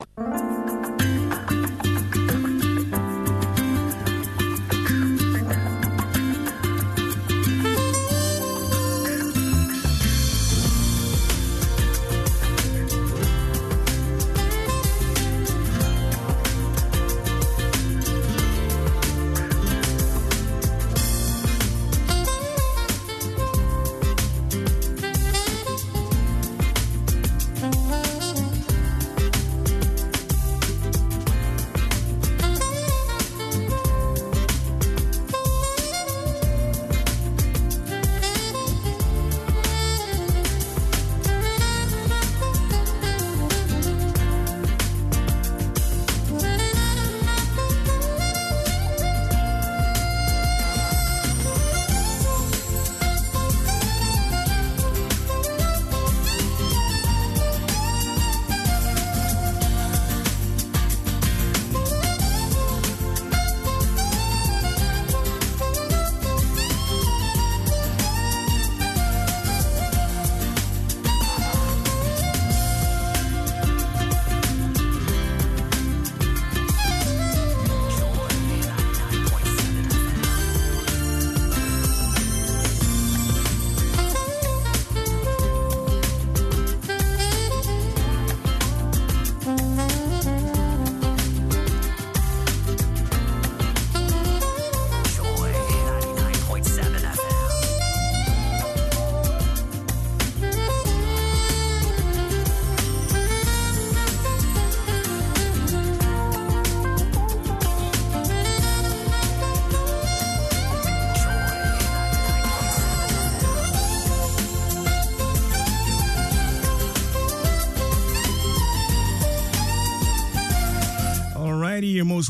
Alrighty,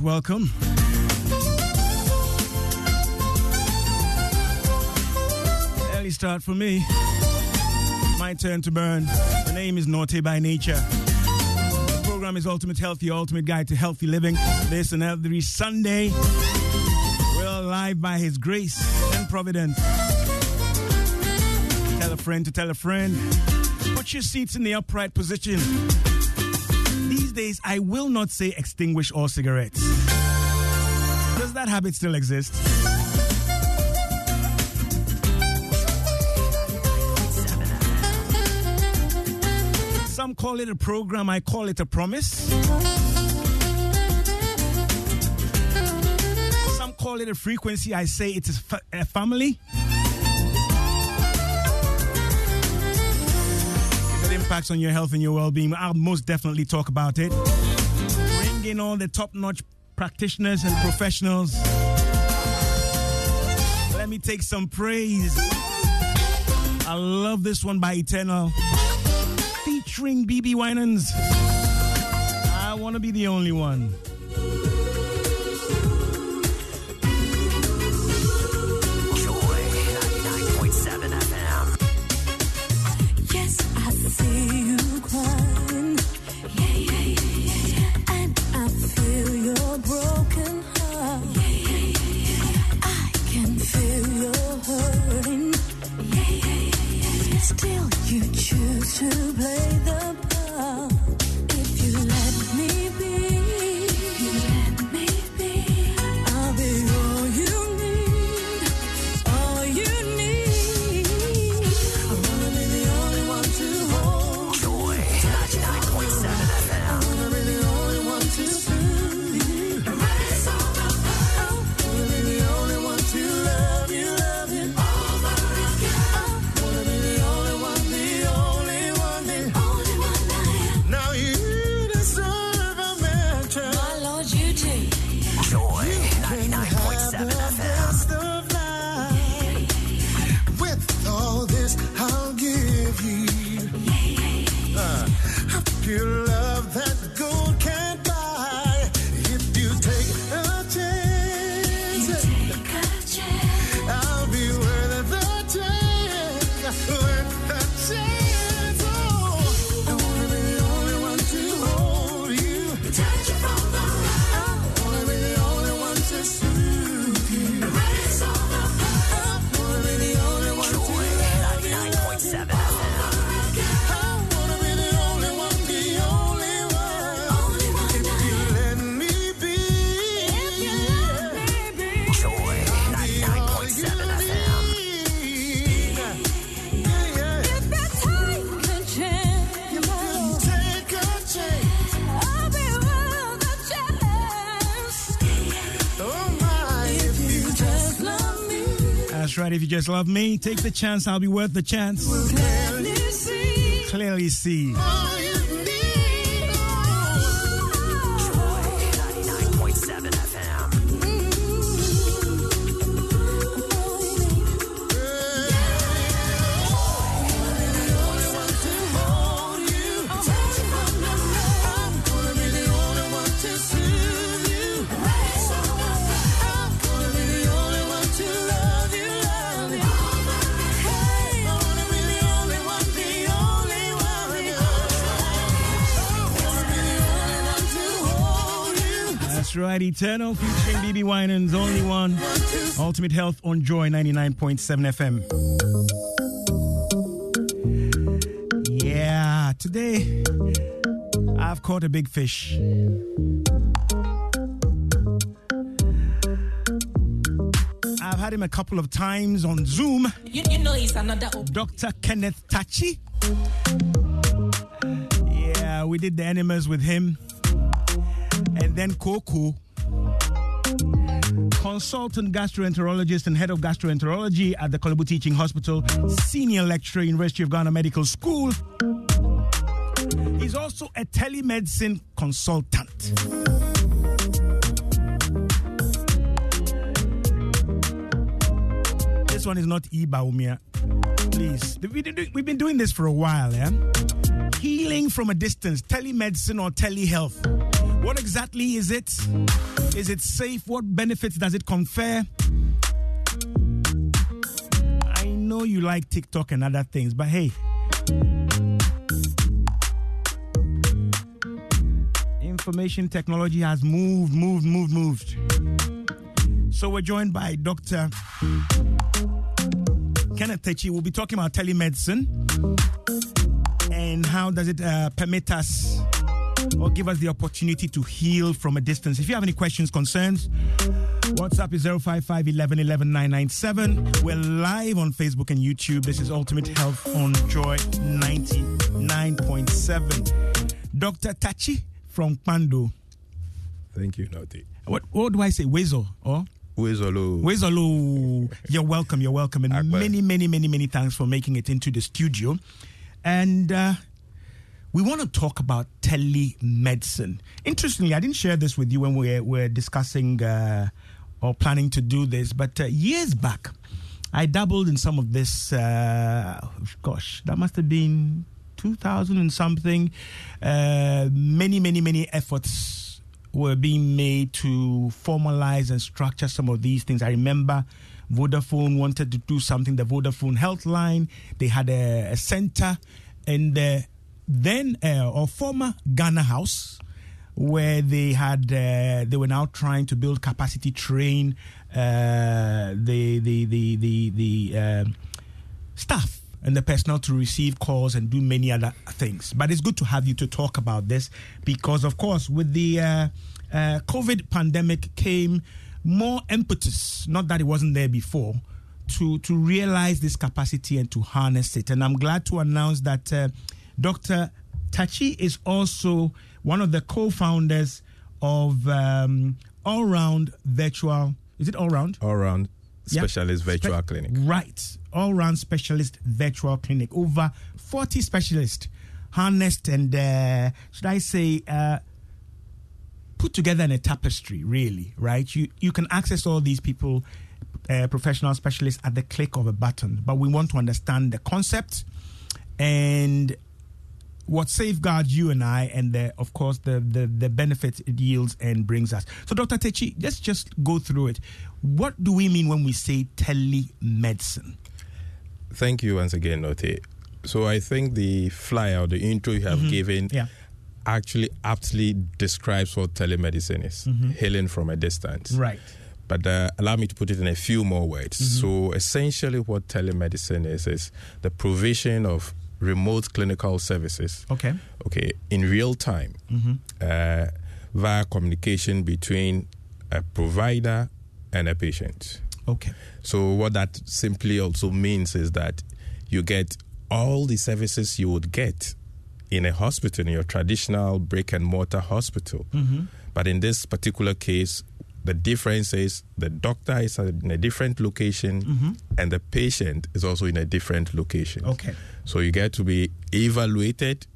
welcome. Early start for me. My turn to burn. The name is Naughty by Nature. The program is Ultimate Health, ultimate guide to healthy living. This and every Sunday. We're alive by His grace and providence. Tell a friend to tell a friend. Put your seats in the upright position. These days, I will not say extinguish all cigarettes. That habit still exist? Some call it a program, I call it a promise. Some call it a frequency, I say it's a, fa- a family. It impacts on your health and your well being, I'll most definitely talk about it. Bring in all the top notch practitioners and professionals. Let me take some praise. I love this one by Eternal featuring BeBe Winans. I want to be the only one. Right. If you just love me, take the chance. I'll be worth the chance. Clearly see. 99.7 That's right. Eternal featuring BeBe Winans, only one. Ultimate Health on Joy 99.7 FM. Yeah, today I've caught a big fish. I've had him a couple of times on Zoom. You, you know he's another op- Dr. Kenneth Takyi. Yeah, we did the animals with him. Then Coco, consultant gastroenterologist and head of gastroenterology at the Korle Bu Teaching Hospital, senior lecturer, University of Ghana Medical School. He's also a telemedicine consultant. This one is not Ibaumia. Please. We've been doing this for a while, yeah? Healing from a distance, telemedicine or telehealth. What exactly is it? Is it safe? What benefits does it confer? I know you like TikTok and other things, but hey. Information technology has moved, moved, moved, moved. So we're joined by Dr. Kenneth Takyi. We'll be talking about telemedicine and how does it uh, permit us or give us the opportunity to heal from a distance. If you have any questions, concerns, WhatsApp is 055 11 11 997. We're live on Facebook and YouTube. This is Ultimate Health on Joy 99.7. Dr. Takyi from Pando. Thank you, Naughty. What, what do I say? Wezo or? Wezolo. Wezolo, you're welcome. You're welcome, and Akbar. many, many, many, many thanks for making it into the studio. And uh, we want to talk about telemedicine. Interestingly, I didn't share this with you when we were, discussing uh, or planning to do this, but uh, years back, I dabbled in some of this. Uh, gosh, that must have been 2000 and something. Uh, many, many, many efforts were being made to formalize and structure some of these things. I remember Vodafone wanted to do something, the Vodafone Health Line. They had a, a center in the then uh, or former Ghana House where they had uh, they were now trying to build capacity, train uh, the the the the the um staff and the personnel to receive calls and do many other things. But it's good to have you to talk about this because, of course, with the uh, uh, COVID pandemic came more impetus. Not that it wasn't there before. To, to realize this capacity and to harness it. And I'm glad to announce that uh, Dr. Takyi is also one of the co founders of um, All Round Virtual. Is it All Round? All round Yeah. specialist virtual Spe- clinic. Right. All round specialist virtual clinic. Over 40 specialists harnessed and, uh, should I say, uh, put together in a tapestry, really, right? You, you can access all these people, uh, professional specialists, at the click of a button. But we want to understand the concept and what safeguards you and I, and the, of course the, the the benefits it yields and brings us. So, Dr. Takyi, let's just go through it. What do we mean when we say telemedicine? Thank you once again, Note. So I think the flyer the intro you have given Mm-hmm. Yeah. actually aptly describes what telemedicine is healing from a distance. Mm-hmm. Right. But uh, allow me to put it in a few more words. Mm-hmm. So essentially, what telemedicine is is the provision of remote clinical services. Okay. Okay, in real time, mm-hmm. uh, via communication between a provider and a patient. Okay. So what that simply also means is that you get all the services you would get in a hospital, in your traditional brick and mortar hospital. Mm-hmm. But in this particular case, the difference is the doctor is in a different location mm-hmm. and the patient is also in a different location. Okay. So you get to be evaluated.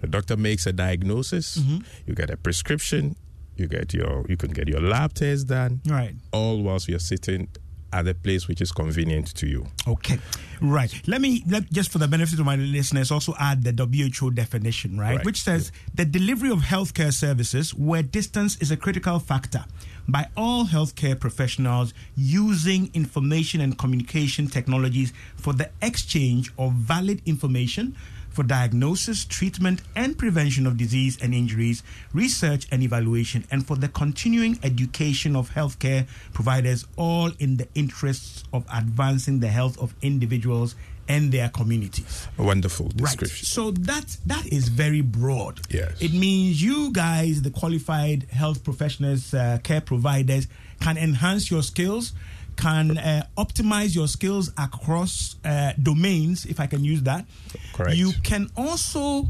The doctor makes a diagnosis. Mm-hmm. You get a prescription. You get your you can get your lab test done. Right. All whilst you're sitting at a place which is convenient to you. Okay, right. Let me let, just for the benefit of my listeners also add the WHO definition, right, Right. which says the delivery of healthcare services where distance is a critical factor by all healthcare professionals using information and communication technologies for the exchange of valid information for diagnosis, treatment, and prevention of disease and injuries, research and evaluation, and for the continuing education of healthcare providers, all in the interests of advancing the health of individuals and their communities. A wonderful Right. So that that is very broad. Yes. It means you guys, the qualified health professionals, uh, care providers, can enhance your skills, can uh, optimize your skills across uh, domains, if I can use that. Correct. You can also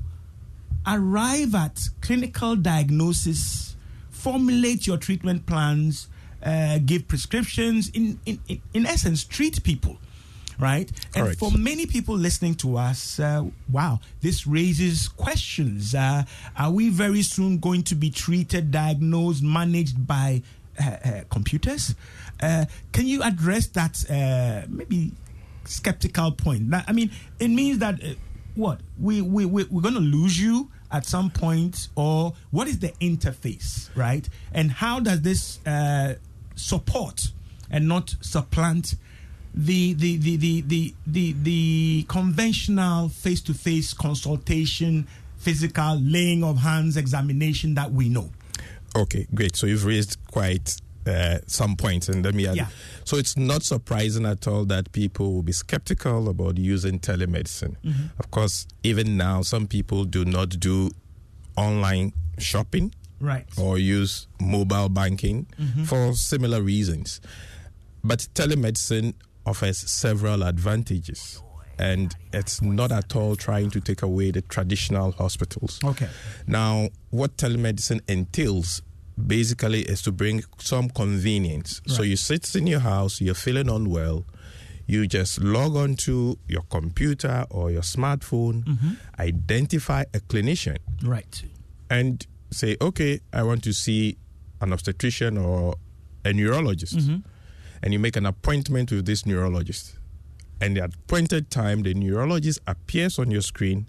arrive at clinical diagnosis, formulate your treatment plans, uh, give prescriptions, in, in, in, essence, treat people. Right? And Correct. for many people listening to us, uh, wow, this raises questions. Uh, are we very soon going to be treated, diagnosed, managed by uh, computers? Uh, can you address that uh, maybe skeptical point? That- I mean, it means that uh, what we we we we're going to lose you at some point, or what is the interface, right? And how does this uh, support and not supplant? the the the the the the, the conventional face-to-face consultation physical laying of hands examination that we know Okay, great. So you've raised quite uh, some points, and let me add. Yeah. So it's not surprising at all that people will be skeptical about using telemedicine. Of course, even now, some people do not do online shopping right or use mobile banking for similar reasons. But telemedicine offers several advantages. And it's not at all trying to take away the traditional hospitals. Okay. Now, what telemedicine entails basically is to bring some convenience. So you sit in your house, you're feeling unwell, you just log on to your computer or your smartphone, mm-hmm. identify a clinician, right and say, okay, I want to see an obstetrician or a neurologist. Mm-hmm. And you make an appointment with this neurologist. And the appointed time, the neurologist appears on your screen.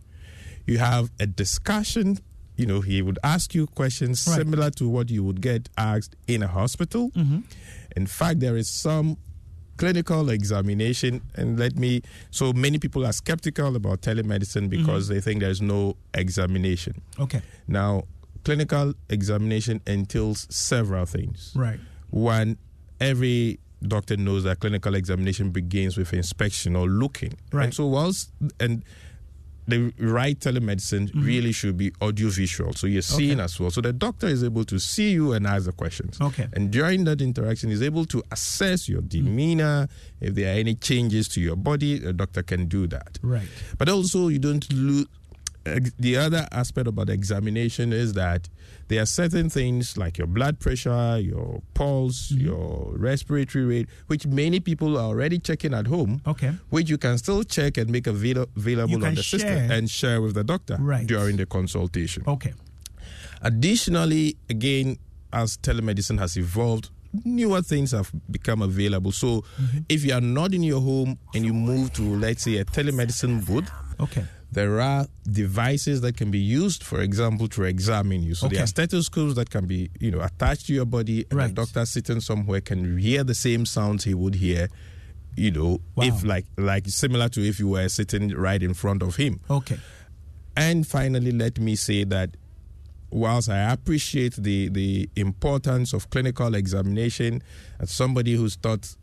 You have a discussion. You know, he would ask you questions Right. similar to what you would get asked in a hospital. Mm-hmm. In fact, there is some clinical examination and let me so many people are skeptical about telemedicine mm-hmm. because they think there's no examination okay now, clinical examination entails several things. right One, every doctor knows that clinical examination begins with inspection or looking. Right. And so, whilst and the right telemedicine really should be audiovisual, so you're seeing Mm-hmm. Okay. as well. So the doctor is able to see you and ask the questions. Okay. And during that interaction, is able to assess your demeanor. If there are any changes to your body, the doctor can do that. right But also, you don't lose. The other aspect about the examination is that there are certain things like your blood pressure, your pulse, Mm-hmm. your respiratory rate, which many people are already checking at home. Okay. Which you can still check and make avail- available on the system and share with the doctor Right. during the consultation. okay Additionally, again, as telemedicine has evolved, newer things have become available. So, if you are not in your home and you move to, let's say, a telemedicine booth, okay there are devices that can be used, for example, to examine you. So there are stethoscopes that can be, you know, attached to your body, and Right. a doctor sitting somewhere can hear the same sounds he would hear, you know, Wow. if like like similar to if you were sitting right in front of him. okay And finally, let me say that whilst I appreciate the, the importance of clinical examination, as somebody who's taught,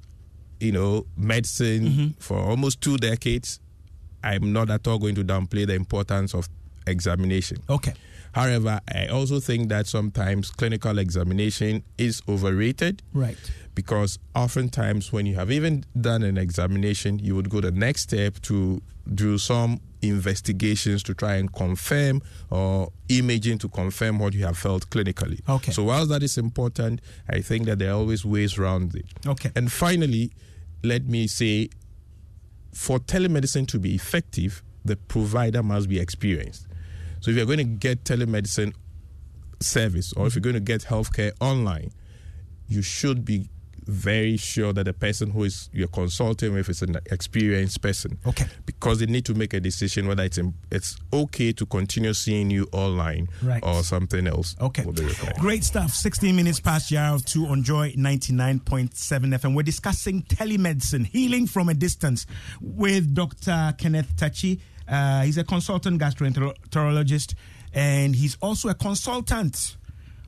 you know, medicine mm-hmm. for almost two decades, I'm not at all going to downplay the importance of examination. okay However, I also think that sometimes clinical examination is overrated right because oftentimes when you have even done an examination, you would go the next step to do some investigations to try and confirm or imaging to confirm what you have felt clinically. Okay. So whilst that is important, I think that there are always ways around it. Okay. And finally, let me say for telemedicine to be effective, the provider must be experienced. So if you're going to get telemedicine service or if you're going to get healthcare online, you should be very sure that the person who is you're consulting with is an experienced person. Okay. Because they need to make a decision whether it's it's okay to continue seeing you online Right. or something else. Okay. will be required. Great stuff. 16 minutes past the hour of 2 on Joy 99.7 FM. We're discussing telemedicine, healing from a distance, with Dr. Kenneth Takyi. Uh, he's a consultant gastroenterologist and he's also a consultant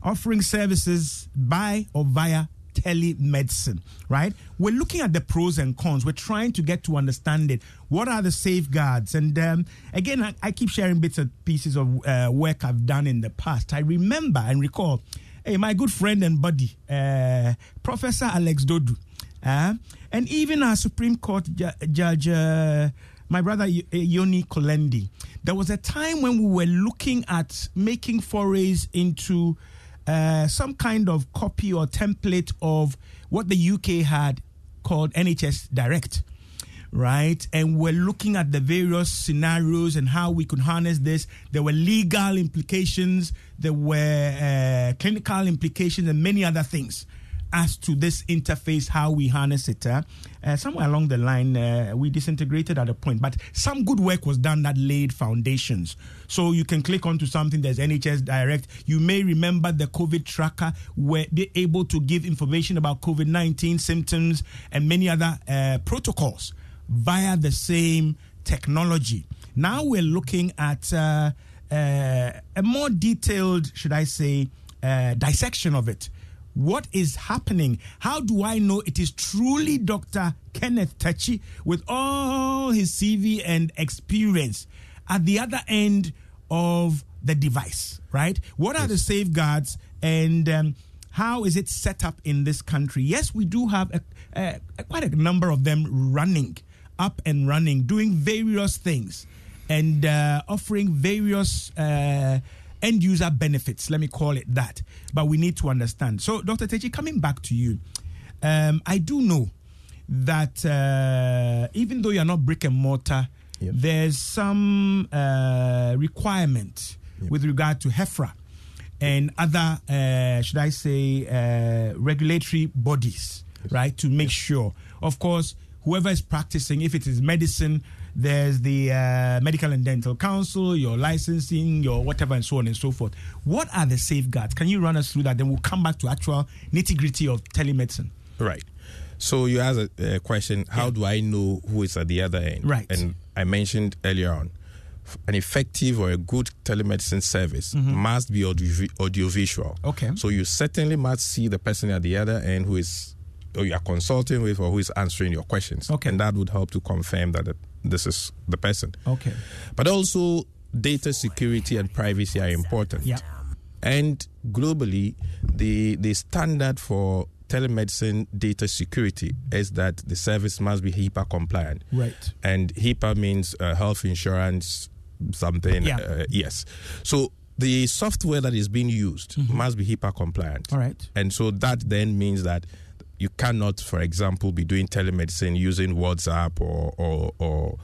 offering services by or via telemedicine, right? We're looking at the pros and cons. We're trying to get to understand it. What are the safeguards? And um, again, I, I keep sharing bits and pieces of uh, work I've done in the past. I remember and recall, hey, my good friend and buddy, uh, Professor Alex Dodoo, uh, and even our Supreme Court ju- Judge, uh, my brother Y- Yoni Kulendi. There was a time when we were looking at making forays into uh, some kind of copy or template of what the UK had called NHS Direct, right? And we're looking at the various scenarios and how we could harness this. There were legal implications, there were uh, clinical implications, and many other things as to this interface, how we harness it. Uh, uh, somewhere along the line, uh, we disintegrated at a point, but some good work was done that laid foundations. So you can click onto something there's NHS Direct. You may remember the COVID tracker where they're able to give information about COVID 19 symptoms and many other uh, protocols via the same technology. Now we're looking at uh, uh, a more detailed, should I say, dissection of it. What is happening? How do I know it is truly Dr. Kenneth Takyi with all his CV and experience at the other end of the device, right? What are the safeguards and um, how is it set up in this country? Yes, we do have a, a, a- quite a number of them running, up and running, doing various things and uh, offering various uh, end user benefits. Let me call it that. But we need to understand. So, Dr. Takyi, coming back to you, um, I do know that uh, even though you're not brick and mortar, Yep. there's some uh, requirement with regard to HEFRA and other, uh, should I say, uh, regulatory bodies, right, to make sure. Of course, whoever is practicing, if it is medicine, there's the uh, Medical and Dental Council, your licensing, your whatever, and so on and so forth. What are the safeguards? Can you run us through that? Then we'll come back to actual nitty gritty of telemedicine. Right. So you asked a, a question: How do I know who is at the other end? Right. And I mentioned earlier on, an effective or a good telemedicine service must be audio audiovisual. Mm-hmm. Okay. So you certainly must see the person at the other end who is, or you are consulting with, or who is answering your questions. Okay. And that would help to confirm that it- this is the person. Okay. But also, data security and privacy are important. Yeah. And globally, the the standard for telemedicine data security is that the service must be HIPAA compliant. Right. And HIPAA means uh, health insurance something. Yeah. Uh, yes. So the software that is being used must be HIPAA compliant. Mm-hmm. All right. And so that then means that you cannot, for example, be doing telemedicine using WhatsApp or or, or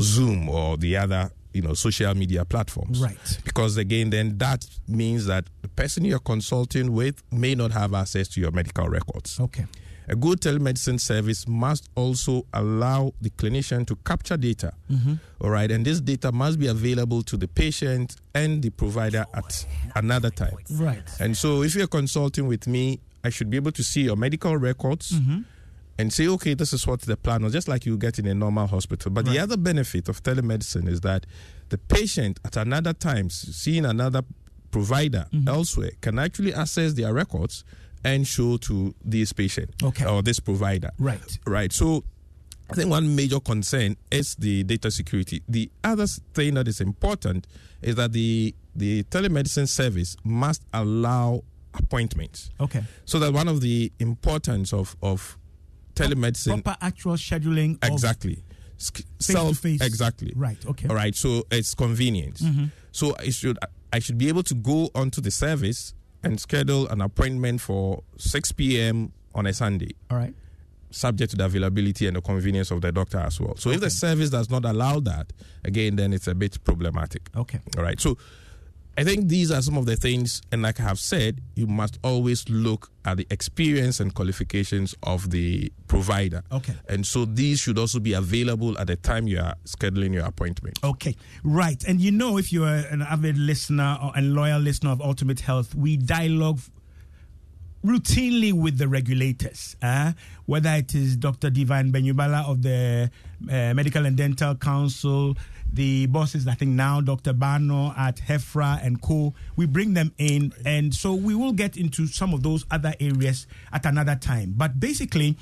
Zoom or the other you know social media platforms. Right. Because again, then that means that the person you're consulting with may not have access to your medical records. Okay. A good telemedicine service must also allow the clinician to capture data. Mm-hmm. all right, and this data must be available to the patient and the provider at another time. Right. And so, if you're consulting with me, I should be able to see your medical records mm-hmm. and say, okay, this is what the plan was, just like you get in a normal hospital. But the other benefit of telemedicine is that the patient at another time, seeing another provider mm-hmm. elsewhere, can actually access their records and show to this patient Okay. or this provider. Right. Right. So I think one major concern is the data security. The other thing that is important is that the the telemedicine service must allow appointments. Okay. So that one of the importance of of telemedicine Proper actual scheduling. Exactly. self face. exactly Right, okay. all right so it's convenient mm-hmm. so i should i should be able to go onto the service and schedule an appointment for 6 p.m on a sunday All right. subject to the availability and the convenience of the doctor as well so if the service does not allow that again then it's a bit problematic Okay. all right. So I think these are some of the things, and like I have said, you must always look at the experience and qualifications of the provider. Okay. And so these should also be available at the time you are scheduling your appointment. Okay, right. And you know, if you're an avid listener or and loyal listener of Ultimate Health, we dialogue routinely with the regulators, uh, whether it is Dr. Divine Banyubala of the uh, Medical and Dental Council, the bosses, I think now Dr. Bano at Hefra and Co. We bring them in, and so we will get into some of those other areas at another time. But basically,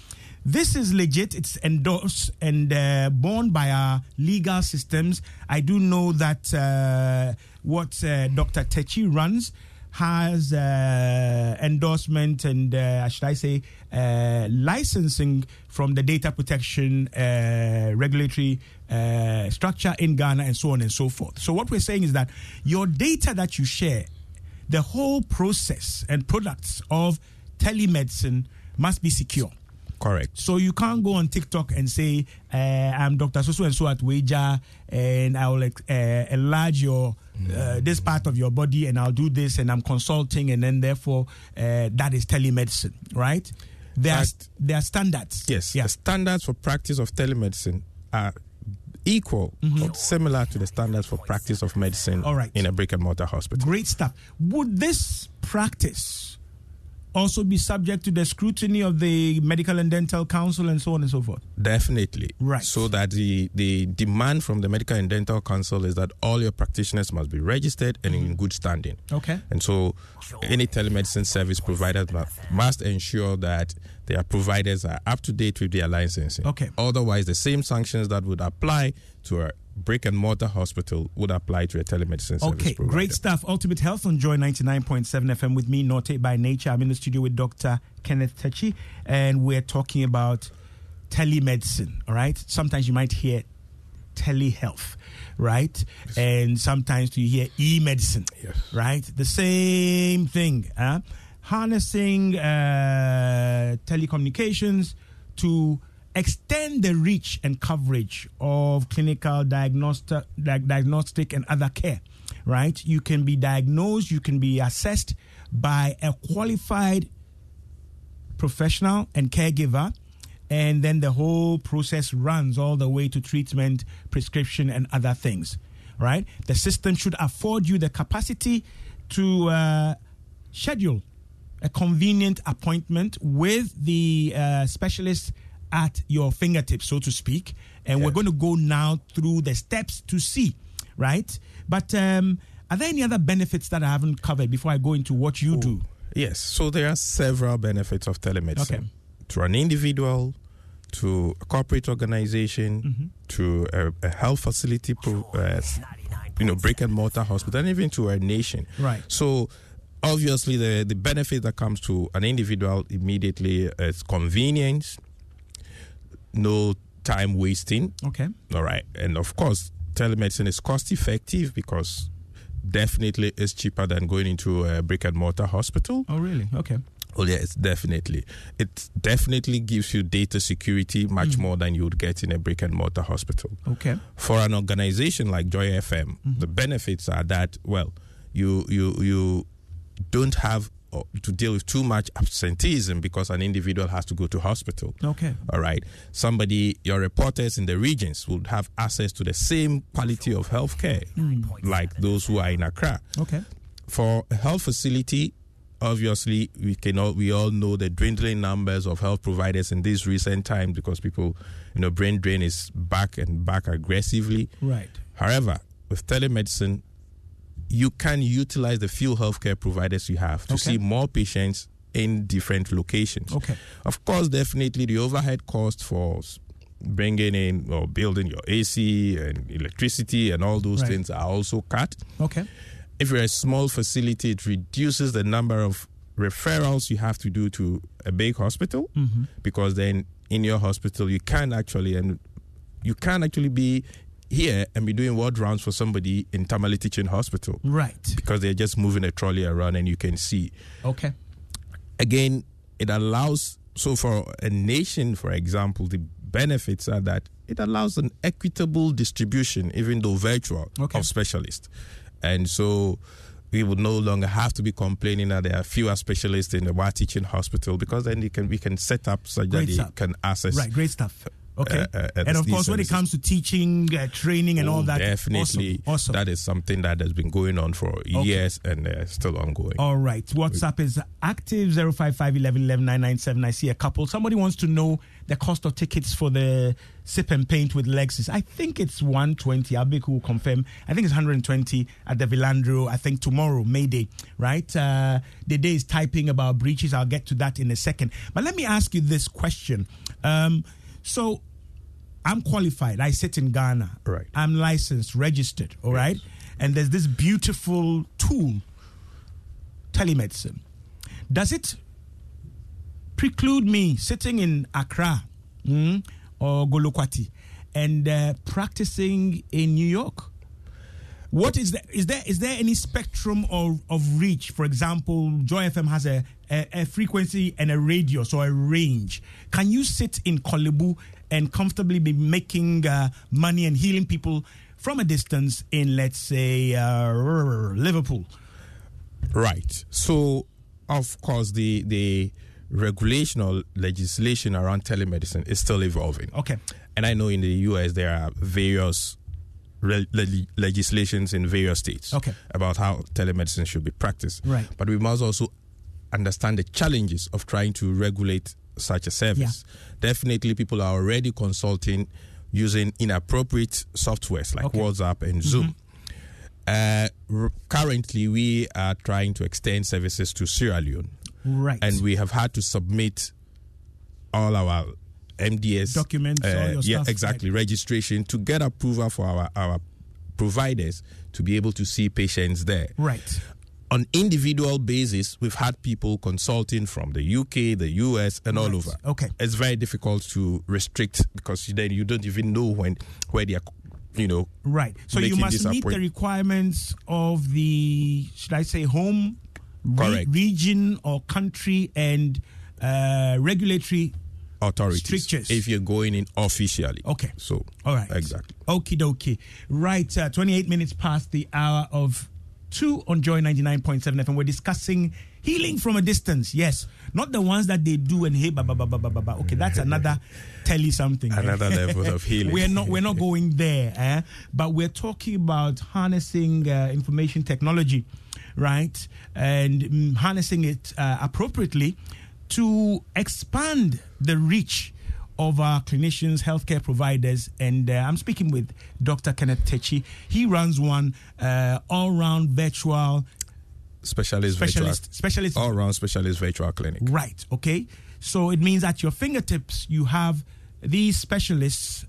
this is legit. It's endorsed and uh, borne by our legal systems. I do know that uh, what uh, Dr. Takyi runs has uh, endorsement and, uh, should I say, uh, licensing from the data protection regulatory uh, structure in Ghana and so on and so forth. So, what we're saying is that your data that you share, the whole process and products of telemedicine must be secure. Correct. So you can't go on TikTok and say, uh, "I'm Dr. So and so at Wager, and I will uh, enlarge your uh, this part of your body, and I'll do this, and I'm consulting, and then therefore uh, that is telemedicine, right? There are, there are standards. Yes. Yeah. The standards for practice of telemedicine are equal or similar to the standards for practice of medicine Mm-hmm. All right. in a brick and mortar hospital. Great stuff. Would this practice also be subject to the scrutiny of the Medical and Dental Council and so on and so forth? Definitely. Right. So that the, the demand from the Medical and Dental Council is that all your practitioners must be registered and in good standing. Okay. And so any telemedicine service provider must ensure that their providers are up to date with their licensing. Okay. Otherwise, the same sanctions that would apply to a brick and mortar hospital would apply to a telemedicine service Okay, provider. great stuff. Ultimate Health on Joy 99.7 FM with me, Norte by Nature. I'm in the studio with Dr. Kenneth Takyi, and we're talking about telemedicine, all right? Sometimes you might hear telehealth, right? And sometimes you hear e medicine, Yes. right? The same thing. Huh? Harnessing uh, telecommunications to extend the reach and coverage of clinical diagnostic, di- diagnostic and other care, right? You can be diagnosed, you can be assessed by a qualified professional and caregiver and then the whole process runs all the way to treatment prescription and other things right the system should afford you the capacity to uh, schedule a convenient appointment with the uh, specialist at your fingertips so to speak and we're going to go now through the steps to see right but um, are there any other benefits that i haven't covered before i go into what you do Yes, so there are several benefits of telemedicine Okay. to an individual, to a corporate organization, Mm-hmm. to a, a health facility, pro, uh, you know, brick and mortar hospital, and even to a nation. Right. So, obviously, the the benefit that comes to an individual immediately is convenience, no time wasting, okay all right. And of course, telemedicine is cost effective because definitely it's cheaper than going into a brick and mortar hospital. oh really okay Oh yes, definitely. It definitely gives you data security much mm. more than you would get in a brick and mortar hospital. okay For an organization like Joy FM, mm. the benefits are that well, you you you don't have to deal with too much absenteeism because an individual has to go to hospital. Okay. All right. Somebody, your reporters in the regions would have access to the same quality of health care like those who are in Accra. Okay. For a health facility, obviously we can all we all know the dwindling numbers of health providers in these recent times because people, you know, brain drain is back and back aggressively. Right. However, with telemedicine, you can utilize the few healthcare providers you have to Okay. see more patients in different locations. Okay. Of course, definitely the overhead cost for bringing in or building your AC and electricity and all those Right. things are also cut. Okay. If you're a small facility, it reduces the number of referrals you have to do to a big hospital Mm-hmm. because then in your hospital you can actually and you can actually be here and be doing ward rounds for somebody in Tamale Teaching Hospital Right. because they're just moving a trolley around and you can see. Okay. Again, it allows, so for a nation, for example, the benefits are that it allows an equitable distribution, even though virtual, Okay. of specialists. And so we would no longer have to be complaining that there are fewer specialists in the Wa Teaching Hospital because then can, we can set up such Great that they stuff. can access Right. Great stuff. Okay. Uh, uh, uh, and of course, when it comes to teaching, uh, training, and Oh, all that, Definitely. Awesome. awesome. That is something that has been going on for years and uh, still ongoing. All right. WhatsApp is active 055 11 11 997. I see a couple. Somebody wants to know the cost of tickets for the sip and paint with Lexus. I think it's 120. Abiku will confirm. I think it's 120 at the Villandro. I think tomorrow, May Day, right? Uh, the day is typing about breaches. I'll get to that in a second. But let me ask you this question. Um, so I'm qualified. I sit in Ghana. Right. I'm licensed, registered. All right. And there's this beautiful tool, telemedicine. Does it preclude me sitting in Accra mm, or Golokwati and uh, practicing in New York? What is there? Is there is there any spectrum of, of reach? For example, Joy FM has a, a, a frequency and a radius or a range. Can you sit in Korle Bu and comfortably be making uh, money and healing people from a distance in, let's say, uh, Liverpool? Right. So, of course, the the regulation or legislation around telemedicine is still evolving. Okay. And I know in the US there are various re- le- legislations in various states Okay. about how telemedicine should be practiced. Right. But we must also understand the challenges of trying to regulate such a service. Definitely, people are already consulting using inappropriate softwares like Okay. WhatsApp and Zoom. Uh, r- currently, we are trying to extend services to Sierra Leone, Right. and we have had to submit all our MDS Documents, your yeah, stuff, exactly, registration to get approval for our our providers to be able to see patients there right. on individual basis, we've had people consulting from the UK, the US, and all over. Okay. it's very difficult to restrict because then you don't even know when where they are, you know. Right. So you must meet the requirements of the, should I say, home, re- region, or country and uh, regulatory. Authorities Strictures. if you're going in officially. Okay. So All right. exactly. Okie dokie. Right. Uh, 28 minutes past the hour of 2 on Joy 99.7 FM. We're discussing healing from a distance. Yes. Not the ones that they do and hey, ba, ba, ba, ba, ba, ba. Okay, that's another tell you something. Another level of healing. we're not we're not going there, eh? but we're talking about harnessing uh, information technology, right? And mm, harnessing it uh, appropriately to expand the reach of our clinicians, healthcare providers, and uh, I'm speaking with Dr. Kenneth Takyi. He runs one uh, all-round virtual Specialist, specialist virtual, specialist all round specialist virtual clinic. Right. Okay. So it means at your fingertips you have these specialists.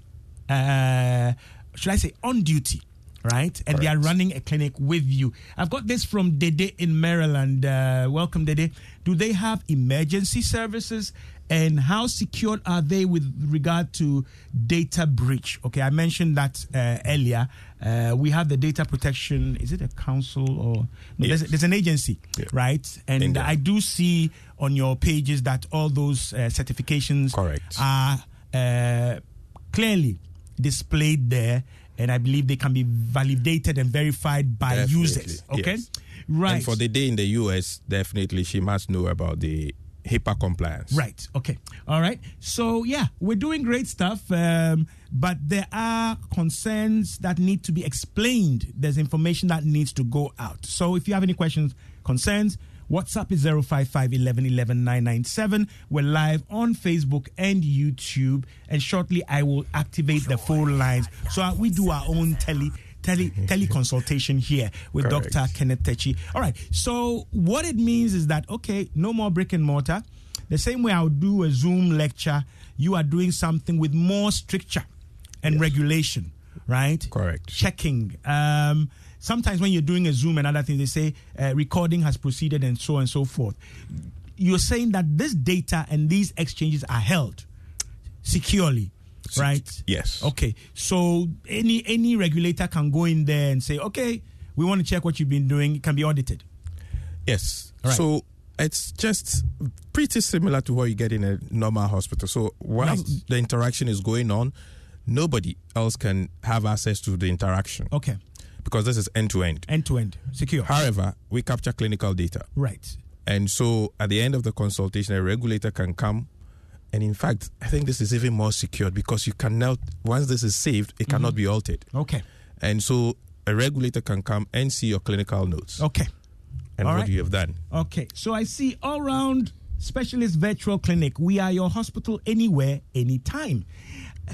Uh, should I say on duty? Right, and they are running a clinic with you. I've got this from Dede in Maryland. Uh, welcome, Dede. Do they have emergency services, and how secured are they with regard to data breach? Okay, I mentioned that uh, earlier. Uh, we have the data protection. Is it a council or no, there's, Yes. there's an agency, Yeah. right? And India. I do see on your pages that all those uh, certifications Correct. are uh, clearly displayed there, and I believe they can be validated and verified by Definitely, users. Okay, yes. right. And for the day in the US, definitely she must know about the HIPAA compliance. Right. Okay. All right. So yeah, we're doing great stuff, um, but there are concerns that need to be explained. There's information that needs to go out. So if you have any questions, concerns, WhatsApp is 055 11 11 997. We're live on Facebook and YouTube, and shortly I will activate the phone lines. So uh, we do our own tele tele teleconsultation here with Correct. Dr. Kenneth Takyi. All right. So what it means is that okay, no more brick and mortar. The same way I would do a Zoom lecture, you are doing something with more stricture and regulation, right? Correct. Checking. Um, sometimes when you're doing a Zoom and other things, they say uh, recording has proceeded and so on and so forth. You're saying that this data and these exchanges are held securely right? Yes. Okay. So any any regulator can go in there and say, okay, we want to check what you've been doing. It can be audited. Yes. Right. So it's just pretty similar to what you get in a normal hospital. So while the interaction is going on, nobody else can have access to the interaction Okay. Because this is end to end. End to end, secure. However, we capture clinical data. Right. And so at the end of the consultation, a regulator can come. And in fact, I think this is even more secured because you can now, once this is saved, it cannot mhm. be altered. Okay. And so a regulator can come and see your clinical notes Okay. and all what right. you have done. Okay. So I see all round specialist virtual clinic. We are your hospital anywhere, anytime.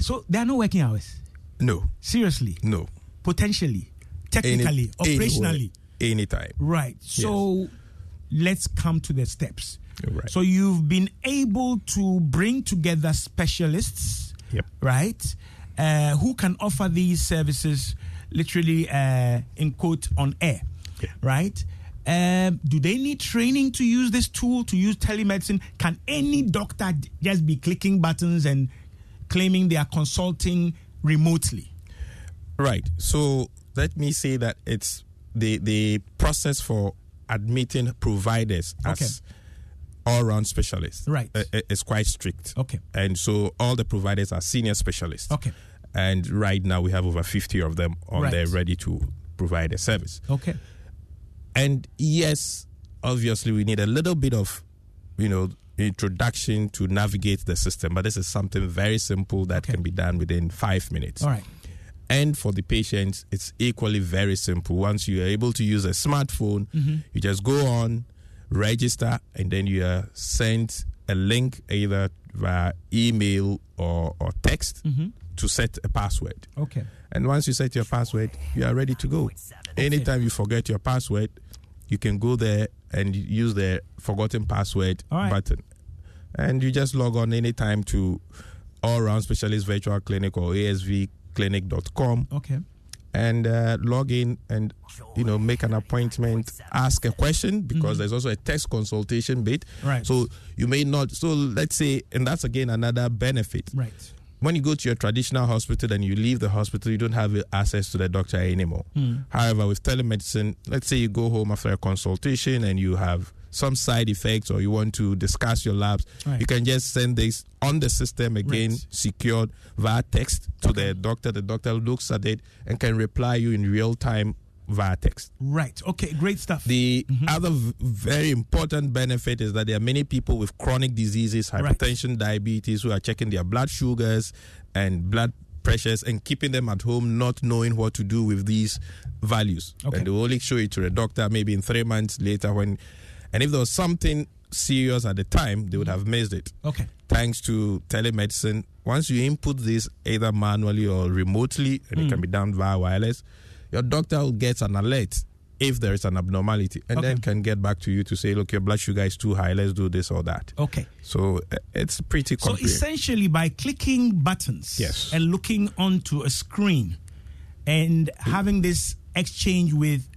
So there are no working hours. No, Seriously. no. Potentially. Any- Technically. operationally. anytime. Right. So let's come to the steps. Right. So you've been able to bring together specialists, Yep. right, uh, who can offer these services literally uh, in quote on air, Yeah. right? Um, do they need training to use this tool to use telemedicine? Can any doctor just be clicking buttons and claiming they are consulting remotely? Right. So let me say that it's the the process for admitting providers as all round specialists. Right. uh, uh, is quite strict. Okay. And so all the providers are senior specialists. Okay. And right now we have over 50 of them on Right. there ready to provide a service. Okay. And yes, obviously we need a little bit of, you know, introduction to navigate the system, but this is something very simple that Okay. can be done within five minutes. All right. And for the patients, it's equally very simple. Once you are able to use a smartphone, Mm-hmm. you just go on, register, and then you are sent a link either via email or, or text Mm-hmm. to set a password. Okay. And once you set your password, you are ready to go. Anytime you forget your password, you can go there and use the forgotten password right. button. And you just log on anytime to all round specialist virtual clinic or asvclinic.com Okay. and uh, log in and you know make an appointment ask a question because there's also a text consultation bit Mm-hmm. Right. so you may not so let's say and that's again another benefit Right. when you go to your traditional hospital and you leave the hospital, you don't have access to the doctor anymore. Hmm. However, with telemedicine, let's say you go home after a consultation and you have some side effects or you want to discuss your labs, Right. you can just send this on the system again, Right. secured via text to the doctor. The doctor looks at it and can reply you in real time via text. Right. Okay. Great stuff. The mm-hmm. other v- very important benefit is that there are many people with chronic diseases, Right. hypertension, diabetes, who are checking their blood sugars and blood pressures and keeping them at home, not knowing what to do with these values. Okay. And they will only show it to the doctor maybe in three months later when, and if there was something serious at the time, they would have missed it. okay. Thanks to telemedicine, once you input this either manually or remotely, and Hmm. it can be done via wireless, your doctor will get an alert if there is an abnormality and Okay. then can get back to you to say, look, your blood sugar is too high, let's do this or that. Okay. So uh, it's pretty So essentially, by clicking buttons Yes. and looking onto a screen and having this exchange with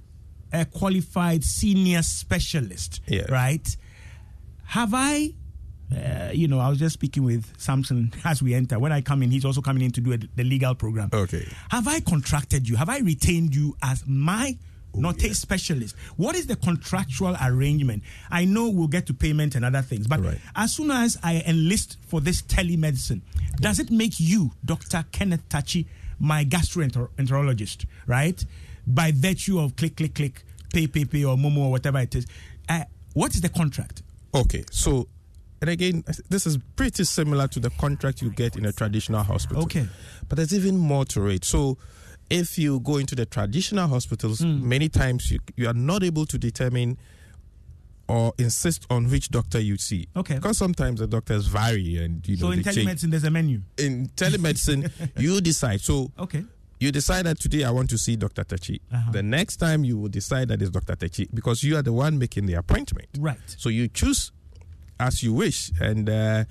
a qualified senior specialist, Yeah. right? Have I, uh, you know, I was just speaking with Samson as we enter. When I come in, he's also coming in to do a, the legal program. Okay. Have I contracted you? Have I retained you as my not a specialist? What is the contractual arrangement? I know we'll get to payment and other things, but Right. as soon as I enlist for this telemedicine, does it make you, Dr. Kenneth Takyi, my gastroenterologist, right? By virtue of click, click, click, pay, pay, pay, or Momo, or whatever it is. Uh, what is the contract? Okay, so, and again, this is pretty similar to the contract you get in a traditional hospital. Okay. But there's even more to it. So, if you go into the traditional hospitals, Hmm. many times you, you are not able to determine or insist on which doctor you see. Okay. Because sometimes the doctors vary and, you know, So in they change. telemedicine, there's a menu. In telemedicine, you decide. So, Okay. You decide that today I want to see Dr. Takyi. Uh-huh. The next time you will decide that it's Dr. Takyi because you are the one making the appointment. Right. So you choose as you wish. And uh,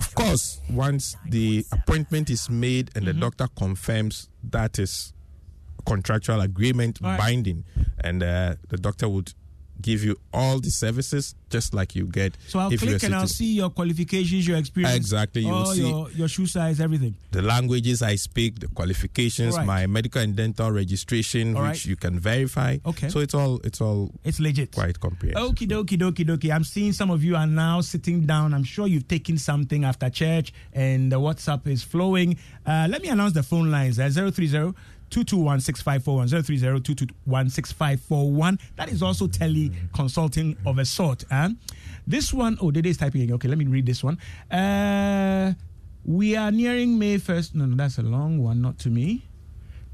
of course, once the appointment is made and Mm-hmm. the doctor confirms that is contractual agreement right. binding, and uh, the doctor would give you all the services just like you get. So I'll click and I'll see your qualifications, your experience. Exactly, you will see- your, your shoe size, everything. the languages I speak, the qualifications, right. my medical and dental registration, All which right. you can verify. Okay. So it's all it's all It's legit. quite comprehensive. Okie dokie dokie dokie. I'm seeing some of you are now sitting down. I'm sure you've taken something after church and the WhatsApp is flowing. Uh, let me announce the phone lines uh, 030 221 6541 030 221 6541. That is also tele consulting of a sort. Huh? This one, oh, Dede is typing again. Okay, let me read this one. Uh, we are nearing May 1st. No, no, that's a long one, not to me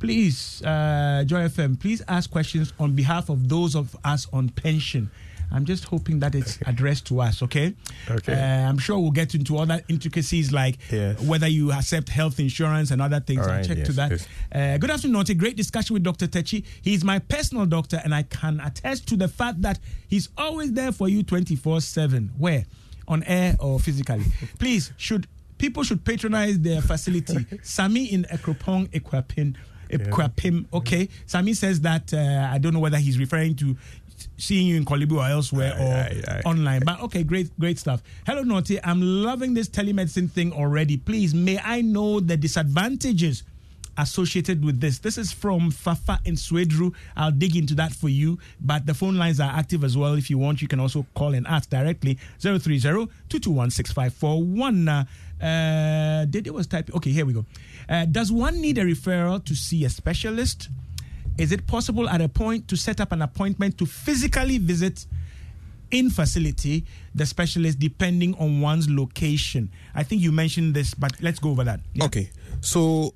please, uh, Joy FM, please ask questions on behalf of those of us on pension. I'm just hoping that it's addressed to us, okay? Okay. Uh, I'm sure we'll get into other intricacies like Yes. whether you accept health insurance and other things. All I'll right, check to that. yes. Uh, good afternoon, Naughty. Great discussion with Dr. Takyi. He's my personal doctor, and I can attest to the fact that he's always there for you 24 7. Where? On air or physically. Please, should people should patronize their facility. Sami in Ekropong Equapin. Equapim. Okay. Sami says that uh, I don't know whether he's referring to seeing you in Korle Bu or elsewhere Aye, or aye, aye. online. But okay, great, great stuff. Hello, Naughty. I'm loving this telemedicine thing already. Please, may I know the disadvantages associated with this? This is from Fafa in Swedru. I'll dig into that for you. But the phone lines are active as well. If you want, you can also call and ask directly 030 221 6541. Uh, Dede was typing. Okay, here we go. Uh, does one need a referral to see a specialist? Is it possible at a point to set up an appointment to physically visit in facility the specialist depending on one's location? I think you mentioned this, but let's go over that. Yeah. Okay. So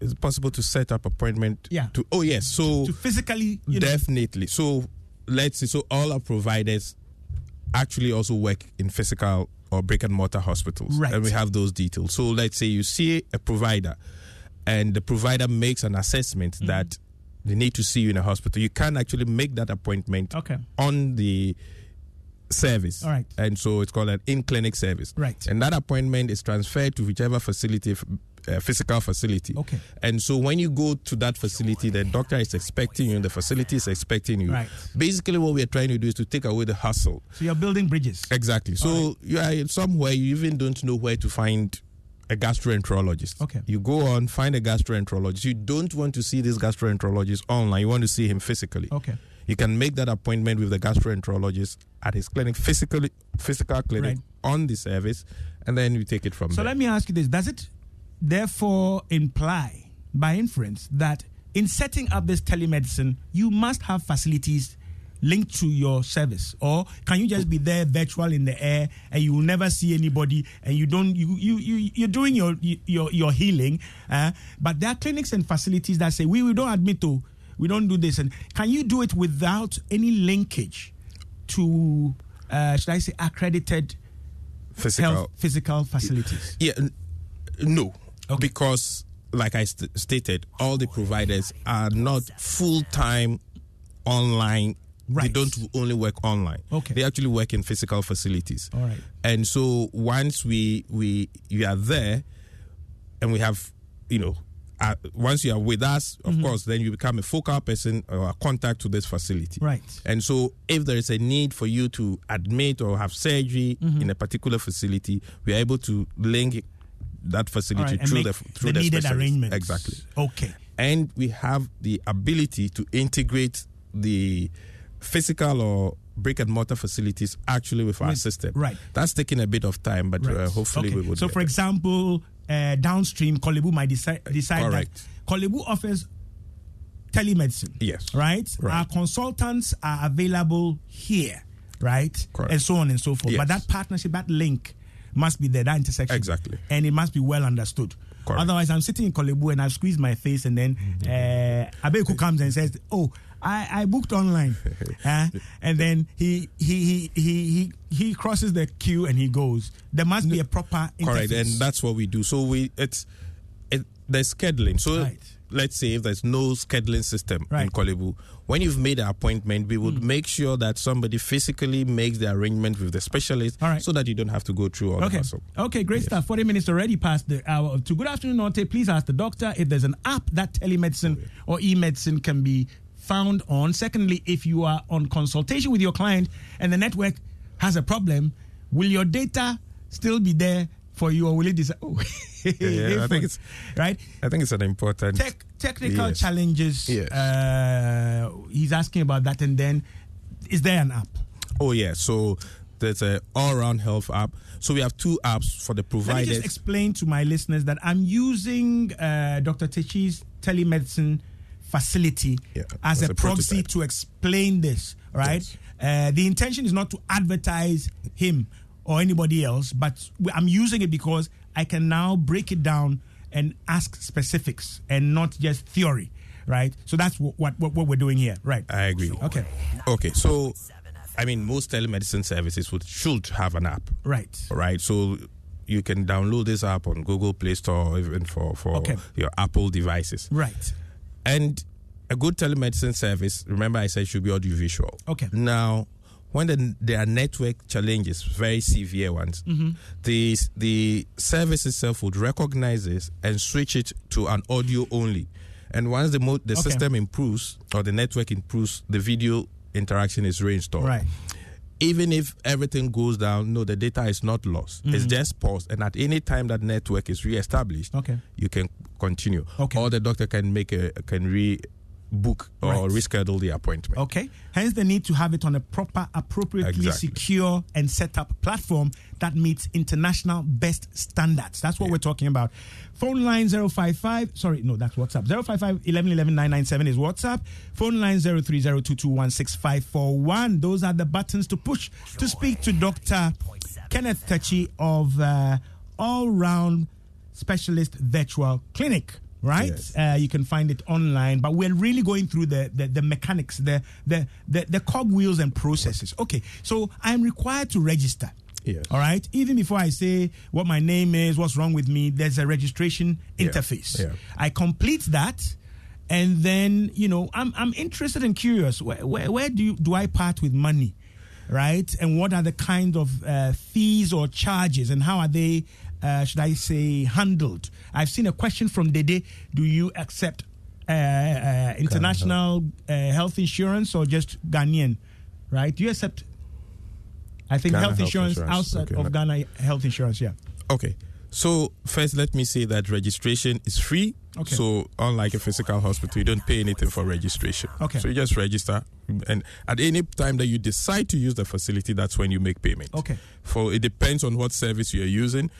is it possible to set up appointment Yeah. to oh yes. So To physically, you know, Definitely. So let's see. So all our providers actually also work in physical or brick and mortar hospitals, Right. and we have those details. So let's say you see a provider, and the provider makes an assessment Mm-hmm. that they need to see you in a hospital. You can actually make that appointment Okay. on the service. All right. And so it's called an in clinic service. Right. And that appointment is transferred to whichever facility, uh, physical facility. Okay. And so when you go to that facility, the doctor is expecting you, the facility is expecting you. Right. Basically, what we are trying to do is to take away the hustle. so you're building bridges. Exactly. So you are somewhere you even don't know where to find a gastroenterologist. Okay. You go on, find a gastroenterologist. You don't want to see this gastroenterologist online. You want to see him physically. Okay. You can make that appointment with the gastroenterologist at his clinic, physically, physical clinic Right. on the service, and then you take it from So there. So let me ask you this: Does it therefore imply, by inference, that in setting up this telemedicine, you must have facilities linked to your service, or can you just be there virtual in the air and you will never see anybody, and you don't you you you you're doing your your your healing, uh, but there are clinics and facilities that say we we don't admit to. We don't do this, and can you do it without any linkage to, uh, should I say, accredited physical. health physical facilities? Yeah, n- no, Okay. because like I st- stated, all the providers are not full time online. They don't only work online. Okay. They actually work in physical facilities. All right. And so once we we you are there, and we have you know. Uh, once you are with us, of Mm-hmm. course, then you become a focal person or a contact to this facility. Right. And so, if there is a need for you to admit or have surgery Mm-hmm. in a particular facility, we are able to link that facility right, through the through the the, needed arrangements. Exactly. Okay. And we have the ability to integrate the physical or brick and mortar facilities actually with our With- system. right. That's taking a bit of time, but Right. uh, hopefully Okay. we would. So, for example, uh, downstream, Korle Bu might decide, decide that Correct. Korle Bu offers telemedicine. Yes. Right? Right. Our consultants are available here, right? Correct. And so on and so forth. But that partnership, that link must be there, that intersection. Exactly. And it must be well understood. Correct. Otherwise, I'm sitting in Korle Bu and I squeeze my face, and then uh, Abeku comes and says, "Oh, I, I booked online," and then he he, he he he he crosses the queue and he goes. There must be a proper correct, and that's what we do. So we it's it, there's scheduling. So Right. let's say if there's no scheduling system in Right. Korle Bu, when you've made an appointment, we would hmm. make sure that somebody physically makes the arrangement with the specialist, All right. so that you don't have to go through all the Okay. hassle. Okay, great stuff. 40 minutes already past the hour of two. Good afternoon, Norte. Please ask the doctor if there's an app that telemedicine oh, or e medicine can be found on. Secondly, if you are on consultation with your client and the network has a problem, will your data still be there for you or will it dis- oh. Yeah, I think it's- right I think it's an important. Tech, technical Yes. challenges Yes. uh, he's asking about that and then is there an app Oh yeah, so there's a all-round health app. So we have two apps for the Let me providers. just explain to my listeners that I'm using uh, Dr. Takyi's telemedicine facility Yeah, as, as a, a proxy prototype. to explain this, right? Yes. Uh, the intention is not to advertise him or anybody else, but I'm using it because I can now break it down and ask specifics and not just theory, right? So that's what, what, what we're doing here, right? I agree. Okay, Okay, so I mean, most telemedicine services would should have an app, right. right? So you can download this app on Google Play Store, even for for Okay. your Apple devices. Right. And a good telemedicine service, remember I said should be audiovisual. Okay. Now, when the, there are network challenges, very severe ones, Mm-hmm. the the service itself would recognize this and switch it to an audio only. And once the mo- the Okay. system improves or the network improves, the video interaction is reinstalled. Right. Even if everything goes down, no, the data is not lost. It's just paused, and at any time that network is reestablished, Mm-hmm. Okay. you can continue. Okay. Or the doctor can make a can re book or Right. reschedule the appointment. Okay. Hence the need to have it on a proper, appropriately Exactly. secure and set up platform that meets international best standards. That's what we're talking about. Phone line 055, sorry, no, that's WhatsApp. 055 11 997 is WhatsApp. Phone line 0302216541. Those are the buttons to push to speak to Dr. Kenneth Takyi of uh, All Round Specialist Virtual Clinic right? Yes. Uh, you can find it online, but we're really going through the the, the mechanics, the, the the the cogwheels and processes. Okay, so I'm required to register. Yes. All right. Even before I say what my name is, what's wrong with me, there's a registration Yeah. interface. Yeah. I complete that. And then you know I'm I'm interested and curious. Where where, where do you, do I part with money, right? And what are the kind of uh, fees or charges, and how are they, uh, should I say, handled? I've seen a question from Dede. Do you accept uh, uh, international uh, health insurance or just Ghanaian? Right? Do you accept? I think Ghana health insurance, insurance. outside Okay, of. Ghana health insurance. Yeah. Okay. So first, let me say that registration is free. Okay. So unlike a physical hospital, you don't pay anything for registration. Okay. So you just register, and at any time that you decide to use the facility, that's when you make payment. Okay. For it depends on what service you are using,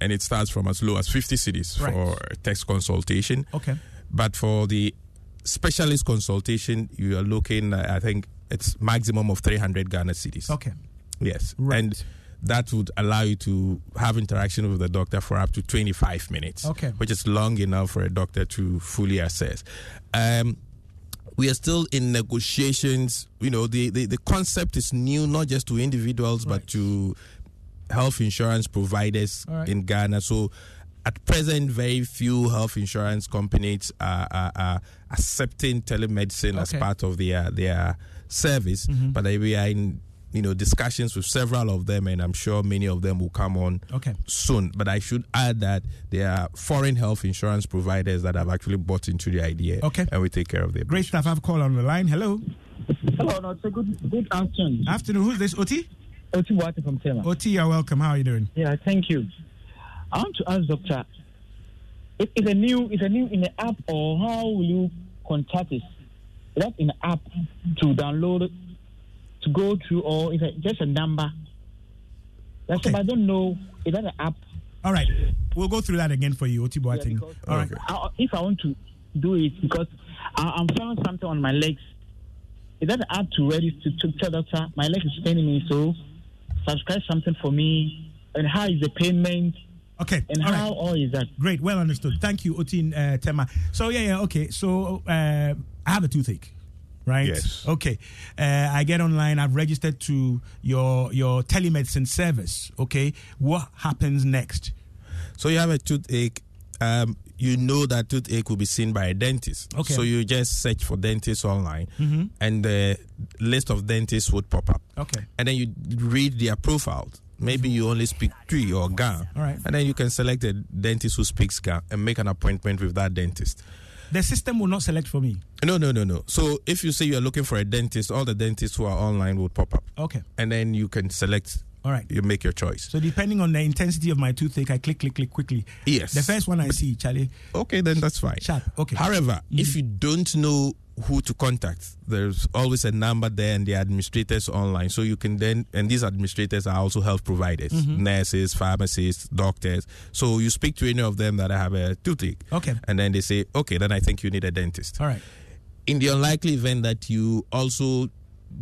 and it starts from as low as fifty cedis Right. for text consultation. Okay. But for the specialist consultation, you are looking. I think it's maximum of three hundred Ghana cedis. Okay. Yes. Right. And that would allow you to have interaction with the doctor for up to 25 minutes. Okay. Which is long enough for a doctor to fully assess. Um, we are still in negotiations. You know, the, the, the concept is new, not just to individuals, Right. but to health insurance providers All right. in Ghana. So at present, very few health insurance companies are, are, are accepting telemedicine as Okay. Mm-hmm. part of their their service. But uh, we are in you know discussions with several of them, and I'm sure many of them will come on Okay. soon. But I should add that there are foreign health insurance providers that have actually bought into the idea, Okay. and we take care of their Great patients. stuff. I have a call on the line. Hello. Hello, no, it's a good good afternoon. Afternoon. Who's this? Oti? Oti Wati from Tema. Oti, you're welcome. How are you doing? Yeah, thank you. I want to ask Doctor, is is a new is a new in the app or how will you contact us? Is that in the app to download to go through or is it just a number? That's Okay. if I don't know. Is that an app? All right. We'll go through that again for you, Oti Yeah, Boateng. All right. Uh, I, if I want to do it because I, I'm feeling something on my legs. Is that an app to register to tell doctor my leg is paining me so subscribe something for me and how is the payment Okay. and All how right. all is that? Great. Well understood. Thank you, Oti uh, Tema. So, yeah, yeah. Okay. So, uh, I have a toothache. Right. Yes. Okay. Uh, I get online. I've registered to your your telemedicine service. Okay. What happens next? So you have a toothache. Um, you know that toothache will be seen by a dentist. Okay. So you just search for dentists online, mm-hmm. and the list of dentists would pop up. Okay. And then you read their profiles. Maybe you only speak Twi or Ga. All right. And then you can select a dentist who speaks Ga and make an appointment with that dentist. the system will not select for me. No, no, no, no. So if you say you're looking for a dentist, all the dentists who are online would pop up. Okay. And then you can select, All right. you make your choice. So depending on the intensity of my toothache, I click, click, click quickly. Yes. The first one I see, Charlie. Okay, then that's fine. Sharp. Okay. However, if you don't know who to contact, there's always a number there and the administrators online. So you can then, and these administrators are also health providers, nurses, pharmacists, doctors. So you speak to any of them that have a toothache. Okay. And then they say, okay, then I think you need a dentist. All right. in the unlikely event that you also,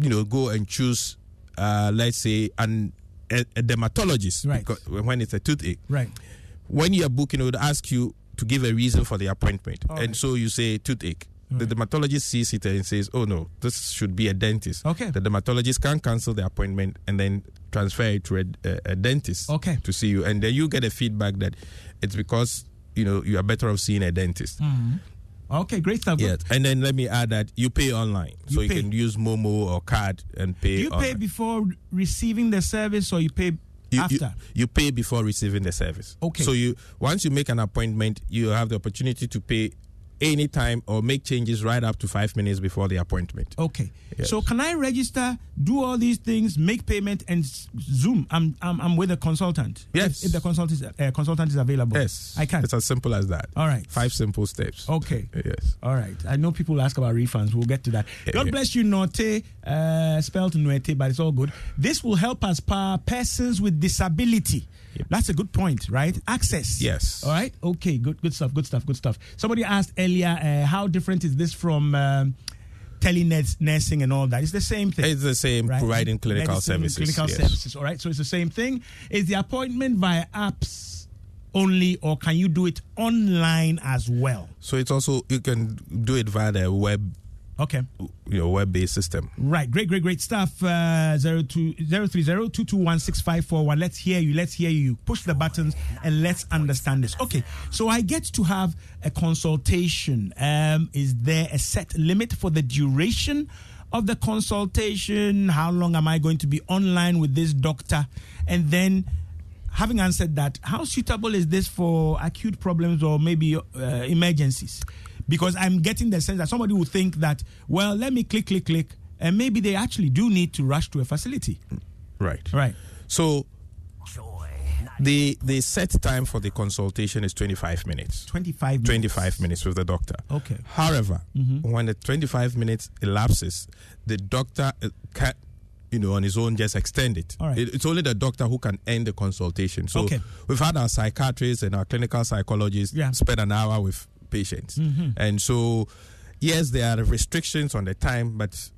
you know, go and choose, uh, let's say, an a, a dermatologist Right. because when it's a toothache. Right. When you are booking, it would ask you to give a reason for the appointment, All and right. so you say toothache. The dermatologist sees it and says, "Oh no, this should be a dentist." Okay. The dermatologist can cancel the appointment and then transfer it to a, a, a dentist. Okay. To see you, and then you get a feedback that it's because you know you are better off seeing a dentist. Mm. Okay, great stuff. Yes, and then let me add that you pay online, You so you can use Momo or card and pay. Do you pay before receiving the service or you pay You- you, after? You, pay before receiving the service. Okay. So you once you make an appointment, you have the opportunity to pay any time or make changes right up to five minutes before the appointment. Okay. Yes. So can I register, do all these things, make payment, and Zoom? I'm I'm, I'm with a consultant. Yes. If, if the consultant is, uh, consultant is available. Yes, I can. It's as simple as that. All right. Five simple steps. Okay. Yes. All right. I know people ask about refunds. We'll get to that. God yeah. bless you, Norte. Uh, spelled Nuete, but it's all good. This will help us power persons with disability. That's a good point, right? Access. Yes. All right. Okay. Good. Good stuff. Good stuff. Good stuff. Somebody asked earlier, uh, how different is this from um, nursing and all that? It's the same thing. It's the same right? providing clinical services. Clinical yes. services. All right. So it's the same thing. Is the appointment via apps only, or can you do it online as well? So it's also you can do it via the web, Okay. Your web-based system. Right, great, great, great stuff. Uh, zero two zero three zero two two one six five four one. Let's hear you. Let's hear you. Push the buttons and let's understand this. Okay, so I get to have a consultation. Um, is there a set limit for the duration of the consultation? How long am I going to be online with this doctor? And then. Having answered that, how suitable is this for acute problems or maybe uh, emergencies? Because I'm getting the sense that somebody will think that, well, let me click, click, click, and maybe they actually do need to rush to a facility. Right. Right. So the the set time for the consultation is 25 minutes. 25 minutes. 25 minutes with the doctor. Okay. However, when the 25 minutes elapses, the doctor uh, can, you know, on his own just extend it. All right. It- It's only the doctor who can end the consultation. So Okay. we've had our psychiatrists and our clinical psychologists Yeah. spend an hour with patients. And so, yes, there are restrictions on the time, but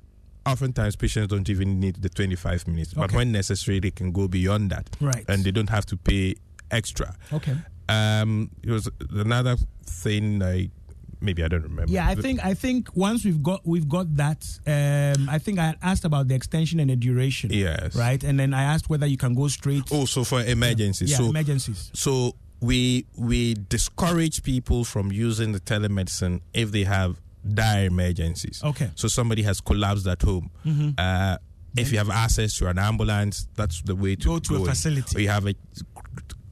oftentimes patients don't even need the 25 minutes. But Okay. when necessary, they can go beyond that. Right. And they don't have to pay extra. Okay. Um, it was another thing I maybe I don't remember. Yeah, I think I think once we've got we've got that, um, I think I asked about the extension and the duration. Yes. Right, and then I asked whether you can go straight. also for emergencies. yeah, so emergencies. so we we discourage people from using the telemedicine if they have dire emergencies. Okay. So somebody has collapsed at home. Uh, if you have access to an ambulance, that's the way to Go to a in. facility. Or you have a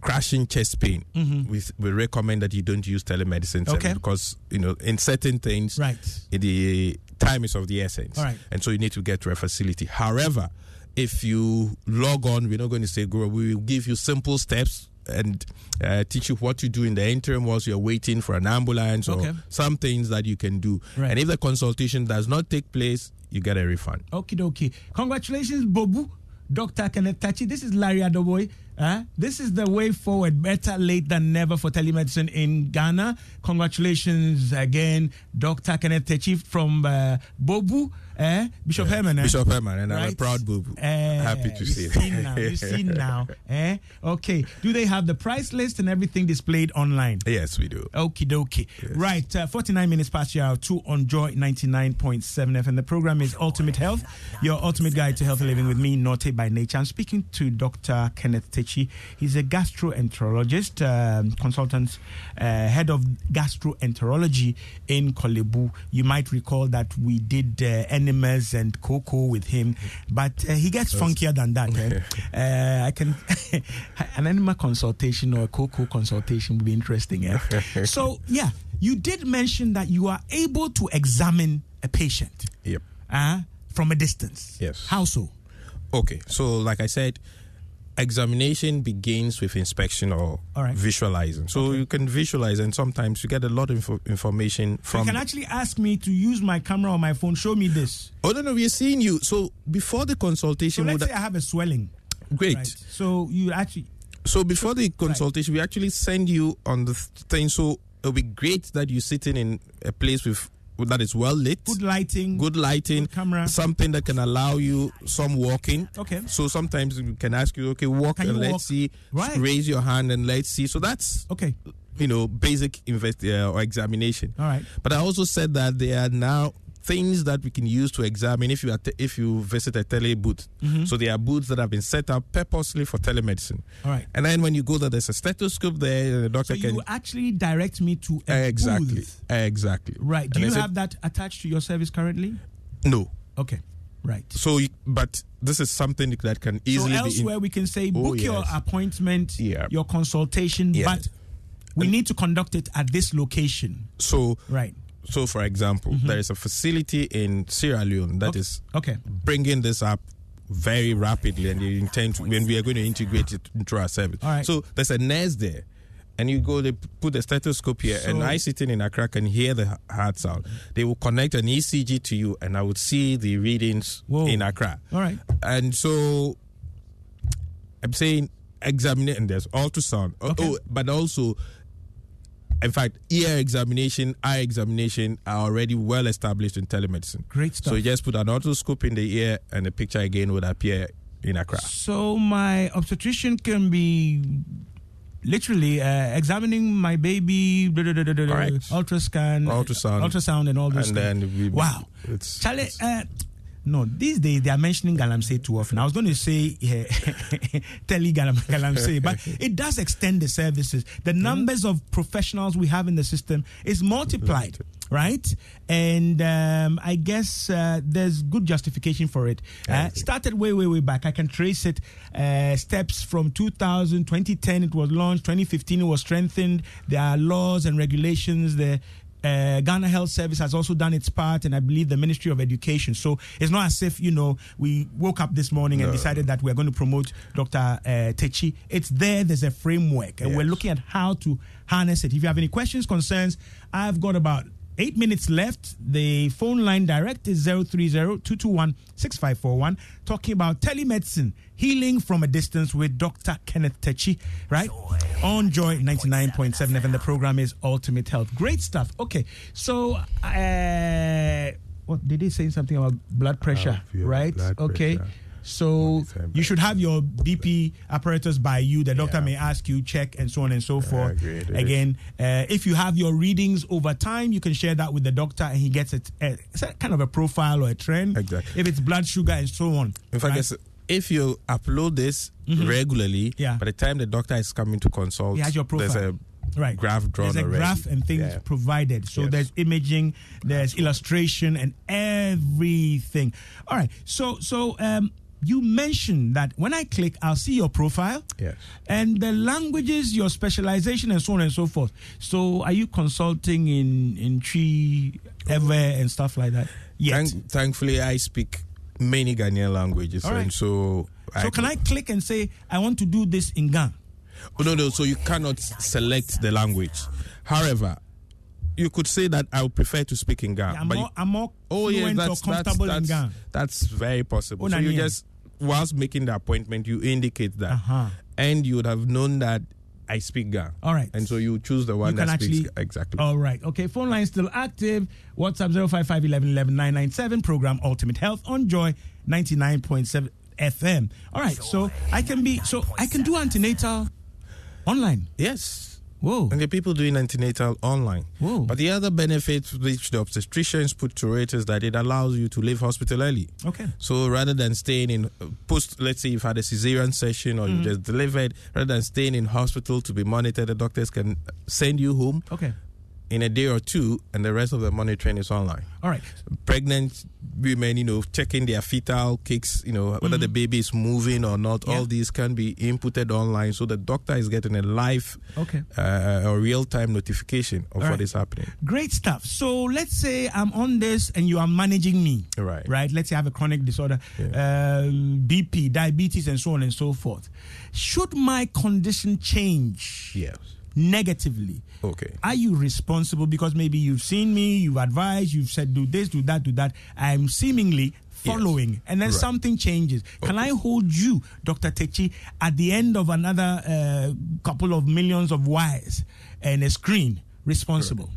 crashing chest pain. We, we recommend that you don't use telemedicine Okay. because you know in certain things Right. the time is of the essence. All right. And so you need to get to a facility. However, if you log on, we're not going to say, Guru, we will give you simple steps and uh, teach you what to do in the interim whilst you're waiting for an ambulance or Okay. some things that you can do. Right. And if the consultation does not take place, you get a refund. Okie dokie. Congratulations, Bobu. Dr. Kenneth Takyi. This is Larry Adoboy. Uh, this is the way forward. Better late than never for telemedicine in Ghana. Congratulations again, Dr. Kenneth Takyi from uh, Bobu. Eh? Bishop Herman. Eh? Bishop Herman, and I'm a proud boo. Eh, Happy to you see see now. You see now. Eh? Okay. Do they have the price list and everything displayed online? Yes, we do. Okie dokie. Right, uh, 49 minutes past your hour, 2 on Joy 99.7 FM. The program is Ultimate Health, your ultimate guide to healthy living with me, Norte by Nature. I'm speaking to Dr. Kenneth Takyi. He's a gastroenterologist, um, consultant, uh, head of gastroenterology in Korle Bu. You might recall that we did uh, enemas and cocoa with him, but uh, he gets funkier than that. eh? Uh, I can, an enema consultation or a cocoa consultation would be interesting. Eh? so, yeah, you did mention that you are able to examine a patient Yep. uh, from a distance. Yes. How so? Okay, so like I said, examination begins with inspection or right. visualizing. So you can visualize, and sometimes you get a lot of info- information So you can actually ask me to use my camera or my phone. Show me this. oh no, no, we are seeing you. So before the So consultation, let's would say I have a swelling. great. Right. So you actually So before the consultation, we actually send you on the thing. So it'll be great that you're sitting in a place with that is well lit, good lighting. good lighting, Good camera. something that can allow you some walking. Okay. So sometimes we can ask you, okay, walk Can and let's walk? see. Right. Raise your hand and let's see. So that's Okay. you know basic invest uh, or examination. All right. But I also said that there are now things that we can use to examine if you are te- if you visit a tele booth. Mm-hmm. So there are booths that have been set up purposely for telemedicine. All right. And then when you go there, there's a stethoscope there, and the So doctor can you actually direct me to a exactly, booth. exactly. Right. Do And you have that attached to your service currently? no? Okay. Right. So, but this is something that can So easily be. elsewhere we can say Oh, book your appointment, Yeah. your consultation, Yeah. but we need to conduct it at this location. so, Right. So for example, there is a facility in Sierra Leone that Mm-hmm. Okay. is Okay. bringing this up very rapidly, and they intend to, when we are going to integrate it into our service. All right. So there's a nurse there. And you go, they put the stethoscope here, and I sitting in Accra can hear the heart sound. They will connect an ECG to you, and I would see the readings Whoa. in Accra. All right. And so I'm saying examine and there's ultrasound. Oh, Okay. Oh, but also in fact, ear examination, eye examination are already well established in telemedicine. Great stuff. So you just put an otoscope in the ear and the picture again would appear in Accra. So my obstetrician can be literally uh, examining my baby, da, da, ultrascan, Ultrasound. ultrasound, and all those And things. then we- wow, it's- Charlie. it's- Uh, no, these days they are mentioning galamsey too often. I was going to say uh, tele galam- galamsey, but it does extend the services. The numbers of professionals we have in the system is multiplied, right? And um, I guess uh, there's good justification for it. Uh, started way, way, way back. I can trace it. Uh, steps from 2000, 2010, it was launched. 2015, it was strengthened. There are laws and regulations. The uh, Ghana Health Service has also done its part, and I believe the Ministry of Education. So it's not as if you know we woke up this morning and decided that we're going to promote Dr. Uh, Takyi. It's there. There's a framework, and we're looking at how to harness it. If you have any questions, concerns, I've got about eight minutes left. The phone line direct is 030-221-6541. Talking about telemedicine, healing from a distance with Dr. Kenneth Takyi, right? On Joy 99.7 FM. The program is Ultimate Health. Great stuff. Okay, so uh, what did he say something about blood pressure, Oh, right? blood okay. pressure. So you should have your BP apparatus by you. The doctor Yeah. may ask you, check, and so on and so forth. Again, uh, if you have your readings over time, you can share that with the doctor, and he gets it. Uh, it's a kind of a profile or a trend. Exactly. If it's blood sugar and so on. In fact, right? if you upload this regularly, Mm-hmm. Yeah. by the time the doctor is coming to consult, He has your profile. there's a right. graph drawn There's a already. graph and things Yeah. provided. So Yes. there's imaging, there's illustration, and everything. All right. So so um, you mentioned that when I click, I'll see your profile. Yes. And the languages, your specialization, and so on and so forth. So, are you consulting in in Twi, ever, and stuff like that? Yes. Thank, thankfully, I speak many Ghanaian languages, right. and so so, can I click and say I want to do this in Ghana? Oh, no, no. So you cannot select the language. However, you could say that I would prefer to speak in Ghana. I'm but more, you- I'm more oh yeah, that's or comfortable that's, in Ghana. that's, that's very possible. Oh, so you Nani. just whilst making the appointment, you indicate that, Uh-huh. and you would have known that I speak Ghana. All right. and so you choose the one You that speaks actually- exactly. All right. Okay. Phone line still active. WhatsApp 055 11 11 997. Program Ultimate Health on Joy 99.7 FM. All right. So I can be, so I can do antenatal online. yes. Whoa. And the people doing antenatal online. Whoa. But the other benefit which the obstetricians put to it is that it allows you to leave hospital early. Okay. So rather than staying in uh, post, let's say you've had a cesarean section or Mm-hmm. you just delivered, rather than staying in hospital to be monitored, the doctors can send you home Okay. In a day or two, and the rest of the monitoring is online. All right. Pregnant women, you know, checking their fetal kicks, you know, whether the baby is moving or not. Mm-hmm. Yeah. All these can be inputted online, so the doctor is getting a live Okay. uh, or real time notification of All what right. is happening. Great stuff. So let's say I'm on this and you are managing me. Right. Right. Let's say I have a chronic disorder, Yeah. um, BP, diabetes, and so on and so forth. Should my condition change Yes. negatively? Okay. Are you responsible because maybe you've seen me, you've advised, you've said do this, do that, do that. I'm seemingly following, and then Right. something changes. Can I hold you, Dr. Takyi, at the end of another uh, couple of millions of wires and a screen responsible?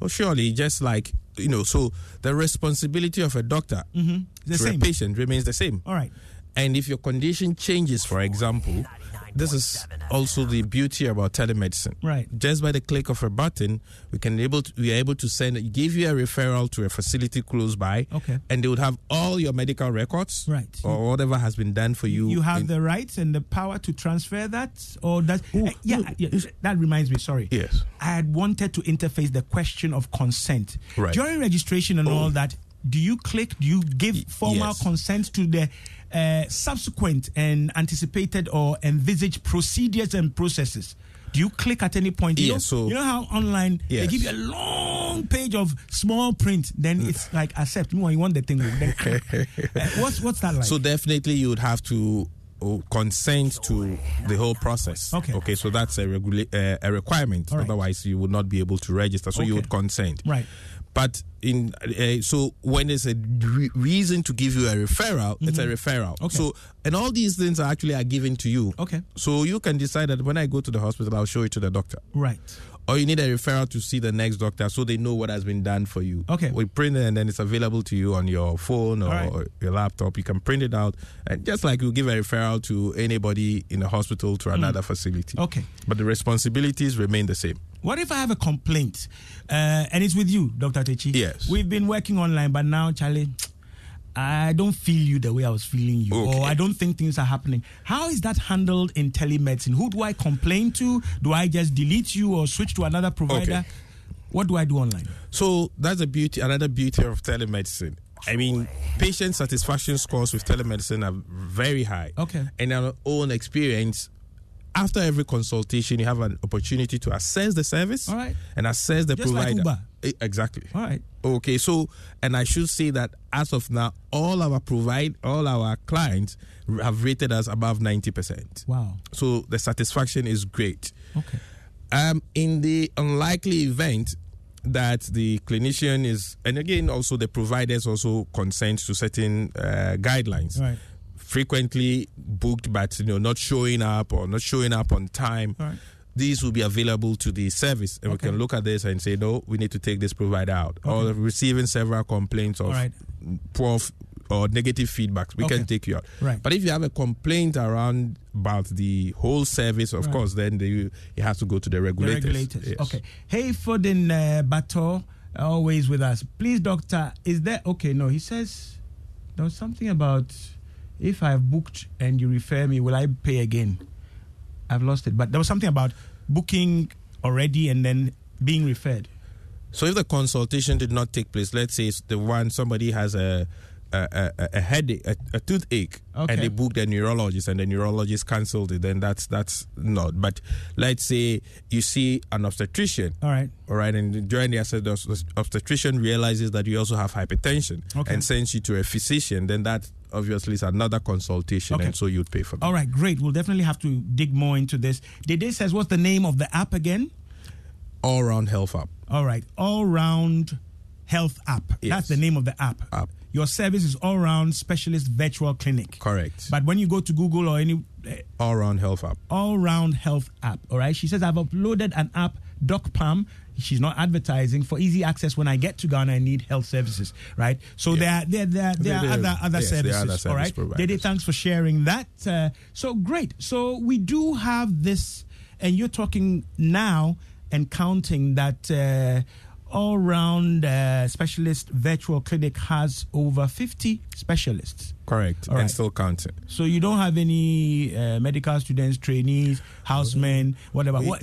Well, surely, just like you know, so the responsibility of a doctor Mm-hmm. The to same. a patient remains the same. All right. And if your condition changes, for example, this is also the beauty about telemedicine. Right. Just by the click of a button, we can able to, we are able to send give you a referral to a facility close by. Okay. And they would have all your medical records. Right. Or whatever has been done for you. You have in- the rights and the power to transfer that, or that? Oh, Uh, yeah, no, yeah, that reminds me. Sorry. Yes. I had wanted to interface the question of consent Right. Oh. during registration and all that. Do you click? Do you give formal yes. consent to the uh, subsequent and anticipated or envisaged procedures and processes? Do you click at any point? You Yes, know, so- you know how online they give you a long page of small print, then it's like accept. You want the thing. Then. Uh, what's what's that like? So definitely you would have to uh, consent to the whole process. Okay. Okay. So that's a regula- uh, a requirement. Right. Otherwise, you would not be able to register. So you would consent. Right. But in uh, so when there's a re- reason to give you a referral, it's a referral. Mm-hmm. Okay. So and all these things are actually are given to you. Okay. So you can decide that when I go to the hospital, I'll show it to the doctor. right. Or you need a referral to see the next doctor so they know what has been done for you. Okay. We print it and then it's available to you on your phone or, right. or your laptop. You can print it out. And just like you give a referral to anybody in a hospital to another facility. Mm. Okay. But the responsibilities remain the same. What if I have a complaint uh, and it's with you, Dr. Takyi? Yes. We've been working online, but now, Charlie, I don't feel you the way I was feeling you, Okay. or I don't think things are happening. How is that handled in telemedicine? Who do I complain to? Do I just delete you or switch to another provider? Okay. What do I do online? So that's a beauty, another beauty of telemedicine. I mean, patient satisfaction scores with telemedicine are very high. Okay. In our own experience, after every consultation, you have an opportunity to assess the service All right. and assess the Just like provider. Uber. E- Exactly. All right. Okay, so and I should say that as of now, all our provide, all our clients have rated us above ninety percent. Wow. So the satisfaction is great. Okay. Um, in the unlikely event that the clinician is, and again, also the providers also consent to certain uh, guidelines. Right. Frequently booked, but you know, not showing up or not showing up on time. Right. These will be available to the service, and Okay. we can look at this and say, no, we need to take this provider out. Or receiving several complaints of right. poor f- or negative feedbacks, we Okay. can take you out. Right. But if you have a complaint around about the whole service, of Right. course, then the, you have to go to the The regulators. regulators. Yes. Okay. Hey, Foden uh, Bato, always with us. Please, doctor, is there. Okay, no, he says there was something about if I've booked and you refer me, will I pay again? I've lost it. But there was something about booking already and then being referred. So if the consultation did not take place, let's say it's the one somebody has a a, a, a headache, a, a toothache, Okay. and they booked a neurologist, and the neurologist cancelled it, then that's that's not. But let's say you see an obstetrician, All right. all right, and during the assessment, the obstetrician realizes that you also have hypertension Okay. and sends you to a physician, then that obviously it's another consultation, Okay. and so you'd pay for that. All right, great. We'll definitely have to dig more into this. Dede says, what's the name of the app again? All round health app. All right, all round health app. Yes. That's the name of the app. App. Your service is all round specialist virtual clinic. Correct. But when you go to Google or any uh, All round health app. all round health app, all right, she says, I've uploaded an app, DocPalm. She's not advertising for easy access when I get to Ghana and need health services, right? So there, are, there, there, there are other other yes, there services, other all service right. providers. Dede, thanks for sharing that. Uh, so great. So we do have this, and you're talking now and counting that. Uh, all round uh, specialist virtual clinic has over 50 specialists. Correct. All and right. still counting. So you don't have any uh, medical students, trainees, housemen, whatever. We- What,